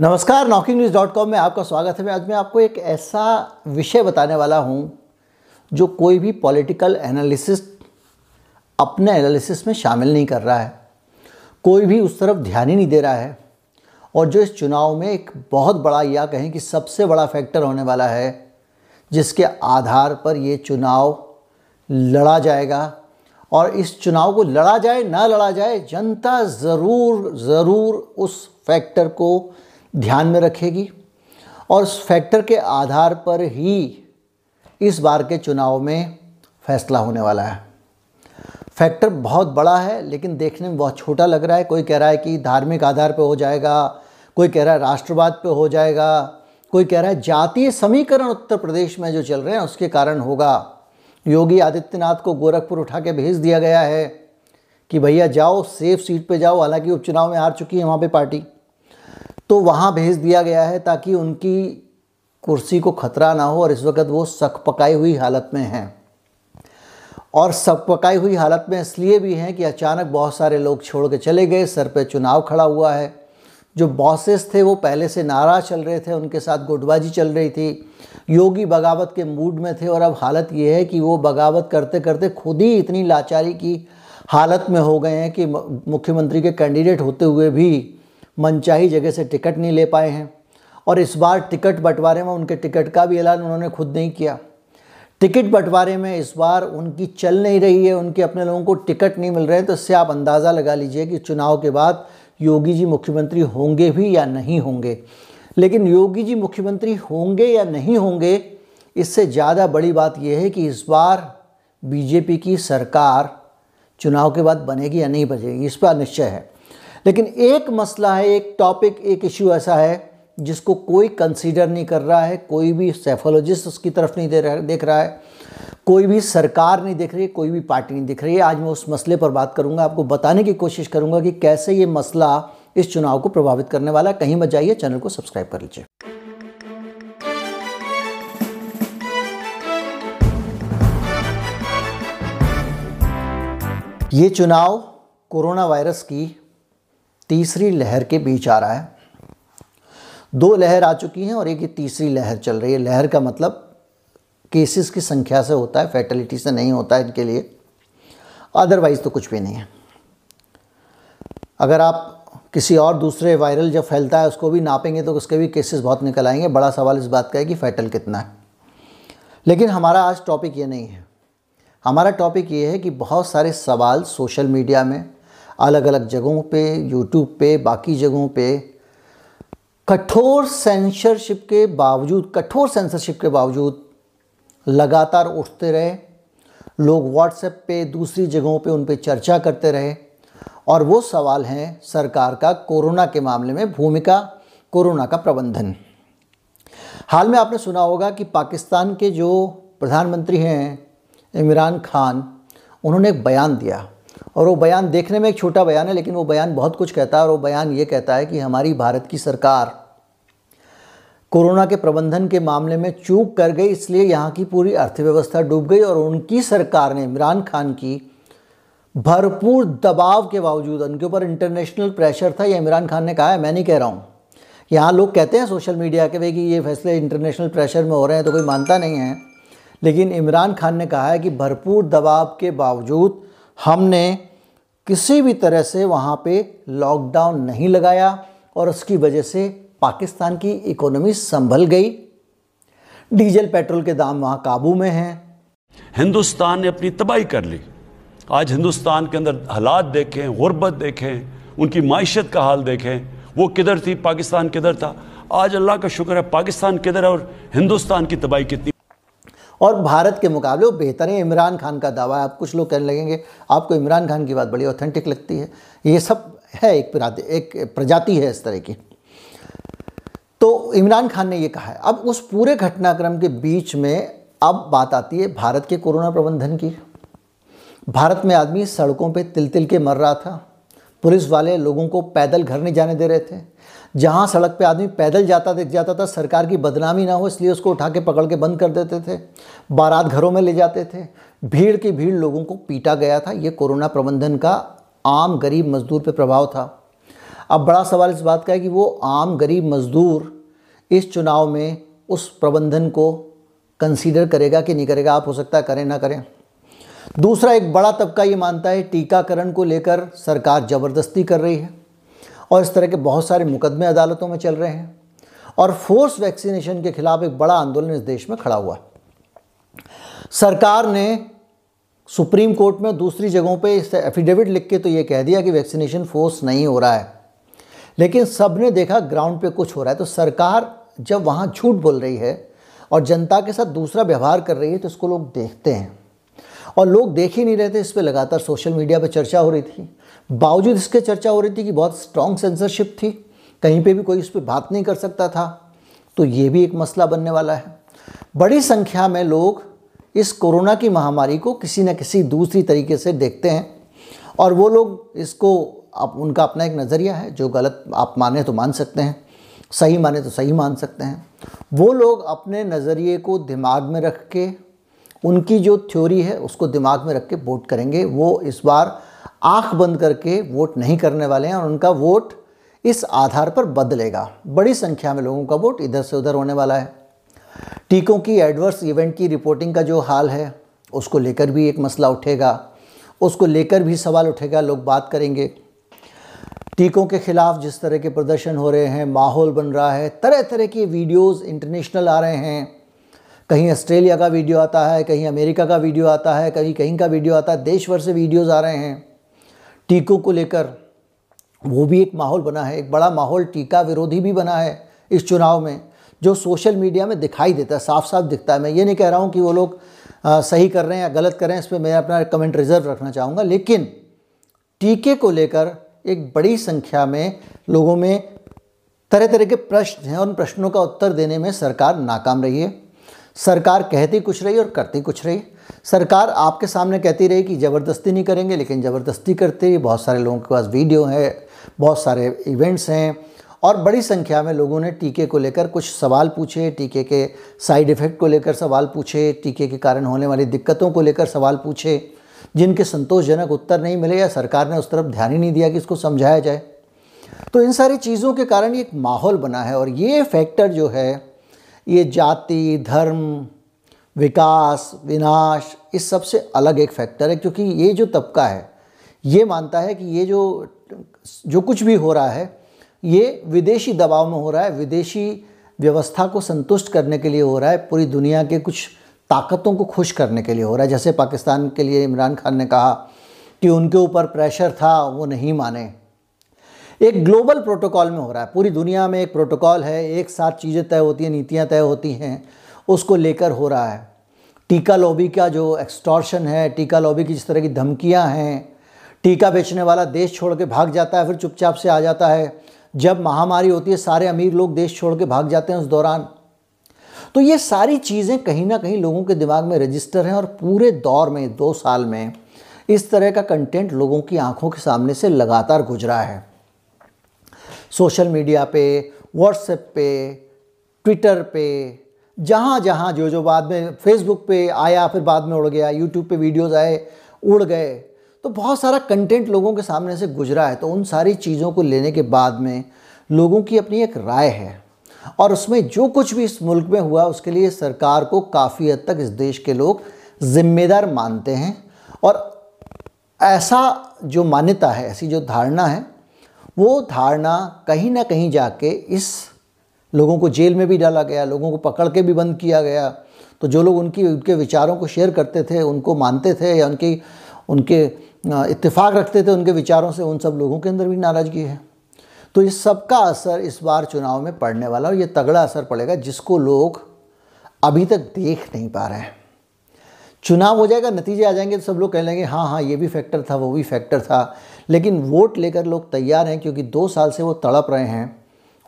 नमस्कार knocking news dot com में आपका स्वागत है। मैं आज मैं आपको एक ऐसा विषय बताने वाला हूँ, जो कोई भी पॉलिटिकल एनालिसिस अपने एनालिसिस में शामिल नहीं कर रहा है। कोई भी उस तरफ़ ध्यान ही नहीं दे रहा है। और जो इस चुनाव में एक बहुत बड़ा या कहें कि सबसे बड़ा फैक्टर होने वाला है, जिसके आधार पर ये चुनाव लड़ा जाएगा। और इस चुनाव को लड़ा जाए, ना लड़ा जाए, जनता ज़रूर ज़रूर उस फैक्टर को ध्यान में रखेगी और उस फैक्टर के आधार पर ही इस बार के चुनाव में फैसला होने वाला है। फैक्टर बहुत बड़ा है, लेकिन देखने में बहुत छोटा लग रहा है। कोई कह रहा है कि धार्मिक आधार पर हो जाएगा, कोई कह रहा है राष्ट्रवाद पे हो जाएगा, कोई कह रहा है जातीय समीकरण उत्तर प्रदेश में जो चल रहे हैं, उसके कारण होगा। योगी आदित्यनाथ को गोरखपुर उठा के भेज दिया गया है कि भैया जाओ, सेफ़ सीट पे जाओ। हालाँकि उपचुनाव में हार चुकी है वहाँ पे पार्टी। तो वहाँ भेज दिया गया है ताकि उनकी कुर्सी को खतरा ना हो और इस वक्त वो सक पकाई हुई हालत में हैं। और सक पकाई हुई हालत में इसलिए भी हैं कि अचानक बहुत सारे लोग छोड़ के चले गए, सर पे चुनाव खड़ा हुआ है। जो बॉसेस थे वो पहले से नाराज़ चल रहे थे, उनके साथ गुटबाजी चल रही थी। योगी बगावत के मूड में थे और अब हालत ये है कि वो बगावत करते करते खुद ही इतनी लाचारी की हालत में हो गए हैं कि मुख्यमंत्री के कैंडिडेट होते हुए भी मनचाही जगह से टिकट नहीं ले पाए हैं। और इस बार टिकट बंटवारे में उनके टिकट का भी ऐलान उन्होंने खुद नहीं किया। टिकट बंटवारे में इस बार उनकी चल नहीं रही है, उनके अपने लोगों को टिकट नहीं मिल रहे हैं तो इससे आप अंदाज़ा लगा लीजिए कि चुनाव के बाद योगी जी मुख्यमंत्री होंगे भी या नहीं होंगे। लेकिन योगी जी मुख्यमंत्री होंगे या नहीं होंगे, इससे ज़्यादा बड़ी बात यह है कि इस बार बीजेपी की सरकार चुनाव के बाद बनेगी या नहीं बनेगी, इस पर निश्चय है। लेकिन एक मसला है, एक टॉपिक एक इश्यू ऐसा है जिसको कोई कंसीडर नहीं कर रहा है, कोई भी सेफोलॉजिस्ट उसकी तरफ़ नहीं दे रहा देख रहा है, कोई भी सरकार नहीं देख रही है, कोई भी पार्टी नहीं दिख रही है। आज मैं उस मसले पर बात करूँगा, आपको बताने की कोशिश करूँगा कि कैसे ये मसला इस चुनाव को प्रभावित करने वाला है। कहीं मत जाइए, चैनल को सब्सक्राइब कर लीजिए। ये चुनाव कोरोना वायरस की तीसरी लहर के बीच आ रहा है। दो लहर आ चुकी हैं और एक ये तीसरी लहर चल रही है। लहर का मतलब केसेस की संख्या से होता है फैटलिटी से नहीं होता है इनके लिए। अदरवाइज़ तो कुछ भी नहीं है। अगर आप किसी और दूसरे वायरल जब फैलता है, उसको भी नापेंगे तो उसके भी केसेस बहुत निकल आएँगे। बड़ा सवाल इस बात का है कि फैटल कितना है। लेकिन हमारा आज टॉपिक ये नहीं है। हमारा टॉपिक ये है कि बहुत सारे सवाल सोशल मीडिया में अलग अलग जगहों पे यूट्यूब पे, बाकी जगहों पे। कठोर सेंसरशिप के बावजूद, कठोर सेंसरशिप के बावजूद लगातार उठते रहे। लोग व्हाट्सएप पे, दूसरी जगहों पे उन पे चर्चा करते रहे। और वो सवाल हैं, सरकार का कोरोना के मामले में भूमिका, कोरोना का प्रबंधन। हाल में आपने सुना होगा कि पाकिस्तान के जो प्रधानमंत्री हैं, इमरान खान, उन्होंने एक बयान दिया। और वो बयान देखने में एक छोटा बयान है, लेकिन वो बयान बहुत कुछ कहता है और वो बयान ये कहता है कि हमारी भारत की सरकार कोरोना के प्रबंधन के मामले में चूक कर गई, इसलिए यहाँ की पूरी अर्थव्यवस्था डूब गई और उनकी सरकार ने, इमरान खान की, भरपूर दबाव के बावजूद, उनके ऊपर इंटरनेशनल प्रेशर था, ये इमरान खान ने कहा है, मैं नहीं कह रहा हूँ। यहाँ लोग कहते हैं सोशल मीडिया के भाई कि ये फैसले इंटरनेशनल प्रेशर में हो रहे हैं तो कोई मानता नहीं है। लेकिन इमरान खान ने कहा है कि भरपूर दबाव के बावजूद हमने किसी भी तरह से वहाँ पे लॉकडाउन नहीं लगाया और उसकी वजह से पाकिस्तान की इकोनॉमी संभल गई। डीजल, पेट्रोल के दाम वहाँ काबू में हैं। हिंदुस्तान ने अपनी तबाही कर ली। आज हिंदुस्तान के अंदर हालात देखें, गुर्बत देखें, उनकी मीशत का हाल देखें, वो किधर थी, पाकिस्तान किधर था? आज अल्लाह का शुक्र है, पाकिस्तान किधर है और हिंदुस्तान की तबाही कितनी और भारत के मुकाबले वो बेहतर है। इमरान खान का दावा है, आप कुछ लोग कहने लगेंगे, आपको इमरान खान की बात बड़ी ऑथेंटिक लगती है। ये सब है एक एक प्रजाति है इस तरह की। तो इमरान खान ने ये कहा है, अब उस पूरे घटनाक्रम के बीच में अब बात आती है भारत के कोरोना प्रबंधन की। भारत में आदमी सड़कों पे तिल तिल के मर रहा था। पुलिस वाले लोगों को पैदल घर नहीं जाने दे रहे थे। जहाँ सड़क पे आदमी पैदल जाता दिख जाता था, सरकार की बदनामी ना हो, इसलिए उसको उठा के पकड़ के बंद कर देते थे। बारात घरों में ले जाते थे। भीड़ की भीड़ लोगों को पीटा गया था। ये कोरोना प्रबंधन का आम गरीब मजदूर पे प्रभाव था। अब बड़ा सवाल इस बात का है कि वो आम गरीब मजदूर इस चुनाव में उस प्रबंधन को कंसीडर करेगा कि नहीं करेगा? आप हो सकता है करें, ना करें। दूसरा एक बड़ा तबका ये मानता है, टीकाकरण को लेकर सरकार ज़बरदस्ती कर रही है और इस तरह के बहुत सारे मुकदमे अदालतों में चल रहे हैं और फोर्स वैक्सीनेशन के खिलाफ एक बड़ा आंदोलन इस देश में खड़ा हुआ है। सरकार ने सुप्रीम कोर्ट में दूसरी जगहों पे एफिडेविट लिख के तो ये कह दिया कि वैक्सीनेशन फोर्स नहीं हो रहा है। लेकिन सबने देखा ग्राउंड पे कुछ हो रहा है तो सरकार जब वहाँ झूठ बोल रही है और जनता के साथ दूसरा व्यवहार कर रही है तो इसको लोग देखते हैं। और लोग देख ही नहीं रहे थे इस पर लगातार सोशल मीडिया पर चर्चा हो रही थी। बावजूद इसके चर्चा हो रही थी कि बहुत स्ट्रॉन्ग सेंसरशिप थी, कहीं पे भी कोई इस पर बात नहीं कर सकता था तो ये भी एक मसला बनने वाला है। बड़ी संख्या में लोग इस कोरोना की महामारी को किसी न किसी दूसरी तरीके से देखते हैं और वो लोग इसको आप, उनका अपना एक नज़रिया है, जो गलत आप माने तो मान सकते हैं, सही माने तो सही मान सकते हैं। वो लोग अपने नज़रिए को दिमाग में रख के उनकी जो थ्योरी है, उसको दिमाग में रख के वोट करेंगे। वो इस बार आँख बंद करके वोट नहीं करने वाले हैं और उनका वोट इस आधार पर बदलेगा। बड़ी संख्या में लोगों का वोट इधर से उधर होने वाला है। टीकों की एडवर्स इवेंट की रिपोर्टिंग का जो हाल है, उसको लेकर भी एक मसला उठेगा। उसको लेकर भी सवाल उठेगा, लोग बात करेंगे। टीकों के ख़िलाफ़ जिस तरह के प्रदर्शन हो रहे हैं, माहौल बन रहा है तरह तरह की वीडियोस इंटरनेशनल आ रहे हैं। कहीं ऑस्ट्रेलिया का वीडियो आता है, कहीं अमेरिका का वीडियो आता है, कहीं कहीं का वीडियो आता है देश भर से वीडियोज़ आ रहे हैं टीकों को लेकर। वो भी एक माहौल बना है, एक बड़ा माहौल टीका विरोधी भी बना है इस चुनाव में, जो सोशल मीडिया में दिखाई देता है साफ़ साफ़ दिखता है। मैं ये नहीं कह रहा हूँ कि वो लोग सही कर रहे हैं या गलत कर रहे हैं इस पर मैं अपना कमेंट रिज़र्व रखना चाहूँगा, लेकिन टीके को लेकर एक बड़ी संख्या में लोगों में तरह तरह के प्रश्न हैं उन प्रश्नों का उत्तर देने में सरकार नाकाम रही है। सरकार कहती कुछ रही और करती कुछ रही। सरकार आपके सामने कहती रही कि ज़बरदस्ती नहीं करेंगे, लेकिन ज़बरदस्ती करते बहुत सारे लोगों के पास वीडियो है, बहुत सारे इवेंट्स हैं और बड़ी संख्या में लोगों ने टीके को लेकर कुछ सवाल पूछे, टीके के साइड इफ़ेक्ट को लेकर सवाल पूछे, टीके के कारण होने वाली दिक्कतों को लेकर सवाल पूछे, जिनके संतोषजनक उत्तर नहीं मिले या सरकार ने उस तरफ़ ध्यान ही नहीं दिया कि इसको समझाया जाए। तो इन सारी चीज़ों के कारण एक माहौल बना है और ये फैक्टर जो है ये जाति, धर्म, विकास, विनाश, इस सबसे अलग एक फैक्टर है, क्योंकि ये जो तबका है, ये मानता है कि ये जो जो कुछ भी हो रहा है, ये विदेशी दबाव में हो रहा है, विदेशी व्यवस्था को संतुष्ट करने के लिए हो रहा है, पूरी दुनिया के कुछ ताकतों को खुश करने के लिए हो रहा है। जैसे पाकिस्तान के लिए इमरान खान ने कहा कि उनके ऊपर प्रेशर था, वो नहीं माने। एक ग्लोबल प्रोटोकॉल में हो रहा है। पूरी दुनिया में एक प्रोटोकॉल है, एक साथ चीज़ें तय होती हैं, नीतियाँ तय होती हैं, उसको लेकर हो रहा है। टीका लॉबी का जो एक्सटॉर्शन है, टीका लॉबी की जिस तरह की धमकियाँ हैं, टीका बेचने वाला देश छोड़ के भाग जाता है, फिर चुपचाप से आ जाता है। जब महामारी होती है, सारे अमीर लोग देश छोड़ के भाग जाते हैं उस दौरान। तो ये सारी चीज़ें कहीं ना कहीं लोगों के दिमाग में रजिस्टर हैं और पूरे दौर में, दो साल में, इस तरह का कंटेंट लोगों की आँखों के सामने से लगातार गुजरा है। सोशल मीडिया पे व्हाट्सएप पे ट्विटर पे, जहाँ जहाँ जो जो बाद में फेसबुक पे आया, फिर बाद में उड़ गया यूट्यूब पे वीडियोस आए, उड़ गए। तो बहुत सारा कंटेंट लोगों के सामने से गुजरा है। तो उन सारी चीज़ों को लेने के बाद में लोगों की अपनी एक राय है। और उसमें जो कुछ भी इस मुल्क में हुआ, उसके लिए सरकार को काफ़ी हद तक इस देश के लोग ज़िम्मेदार मानते हैं। और ऐसा जो मान्यता है, ऐसी जो धारणा है वो धारणा कहीं ना कहीं जाके इस लोगों को जेल में भी डाला गया, लोगों को पकड़ के भी बंद किया गया। तो जो लोग उनकी, उनके विचारों को शेयर करते थे, उनको मानते थे या उनकी, उनके इत्तेफाक रखते थे, उनके विचारों से, उन सब लोगों के अंदर भी नाराज़गी है। तो इस सब का असर इस बार चुनाव में पड़ने वाला और ये तगड़ा असर पड़ेगा जिसको लोग अभी तक देख नहीं पा रहे हैं। चुनाव हो जाएगा, नतीजे आ जाएँगे तो सब लोग कह लेंगे हाँ हाँ ये भी फैक्टर था, वो भी फैक्टर था। लेकिन वोट लेकर लोग तैयार हैं, क्योंकि दो साल से वो तड़प रहे हैं।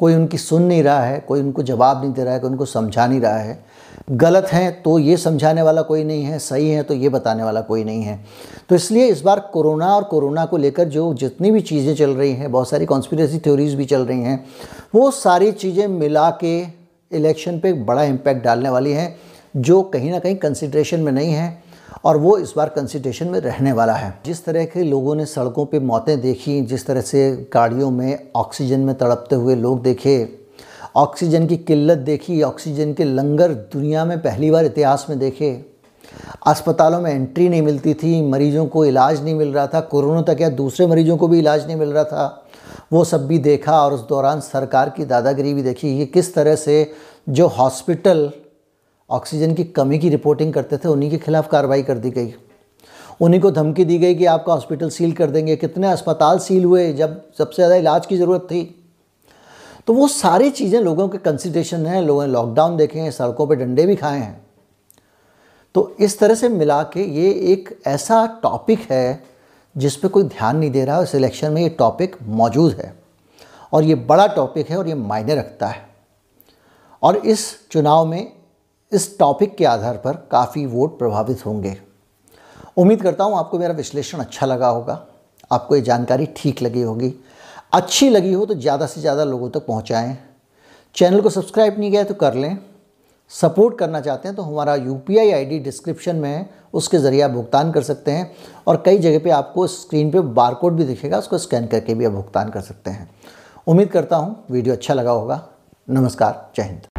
कोई उनकी सुन नहीं रहा है, कोई उनको जवाब नहीं दे रहा है, कोई उनको समझा नहीं रहा है। गलत हैं तो ये समझाने वाला कोई नहीं है, सही है तो ये बताने वाला कोई नहीं है। तो इसलिए इस बार कोरोना और कोरोना को लेकर जो जितनी भी चीज़ें चल रही हैं, बहुत सारी कॉन्स्पिरेसी थ्योरीज भी चल रही हैं, वो सारी चीज़ें मिला के इलेक्शन पे बड़ा इम्पैक्ट डालने वाली हैं। जो कहीं ना कहीं कंसिड्रेशन में नहीं है और वो इस बार कंसिड्रेशन में रहने वाला है। जिस तरह के लोगों ने सड़कों पे मौतें देखी, जिस तरह से गाड़ियों में ऑक्सीजन में तड़पते हुए लोग देखे ऑक्सीजन की किल्लत देखी ऑक्सीजन के लंगर दुनिया में पहली बार इतिहास में देखे, अस्पतालों में एंट्री नहीं मिलती थी, मरीजों को इलाज नहीं मिल रहा था, कोरोना तक या दूसरे मरीजों को भी इलाज नहीं मिल रहा था, वो सब भी देखा और उस दौरान सरकार की दादागिरी भी देखी। कि किस तरह से जो हॉस्पिटल ऑक्सीजन की कमी की रिपोर्टिंग करते थे, उन्हीं के खिलाफ़ कार्रवाई कर दी गई। उन्हीं को धमकी दी गई कि आपका हॉस्पिटल सील कर देंगे। कितने अस्पताल सील हुए, जब सबसे ज़्यादा इलाज की ज़रूरत थी। तो वो सारी चीज़ें लोगों के कंसिडरेशन हैं, लोगों ने लॉकडाउन देखे हैं, सड़कों पर डंडे भी खाए हैं। तो इस तरह से मिला के ये एक ऐसा टॉपिक है, जिस पे कोई ध्यान नहीं दे रहा है इस इलेक्शन में ये टॉपिक मौजूद है। और ये बड़ा टॉपिक है और ये मायने रखता है। और इस चुनाव में इस टॉपिक के आधार पर काफ़ी वोट प्रभावित होंगे। उम्मीद करता हूँ आपको मेरा विश्लेषण अच्छा लगा होगा, आपको ये जानकारी ठीक लगी होगी। अच्छी लगी हो तो ज़्यादा से ज़्यादा लोगों तक तो पहुँचाएँ। चैनल को सब्सक्राइब नहीं किया तो कर लें। सपोर्ट करना चाहते हैं तो हमारा यू पी आई डिस्क्रिप्शन में है उसके ज़रिए आप भुगतान कर सकते हैं और कई जगह पे आपको स्क्रीन पे बारकोड भी दिखेगा, उसको स्कैन करके भी आप भुगतान कर सकते हैं। उम्मीद करता हूँ वीडियो अच्छा लगा होगा। नमस्कार, जय हिंद।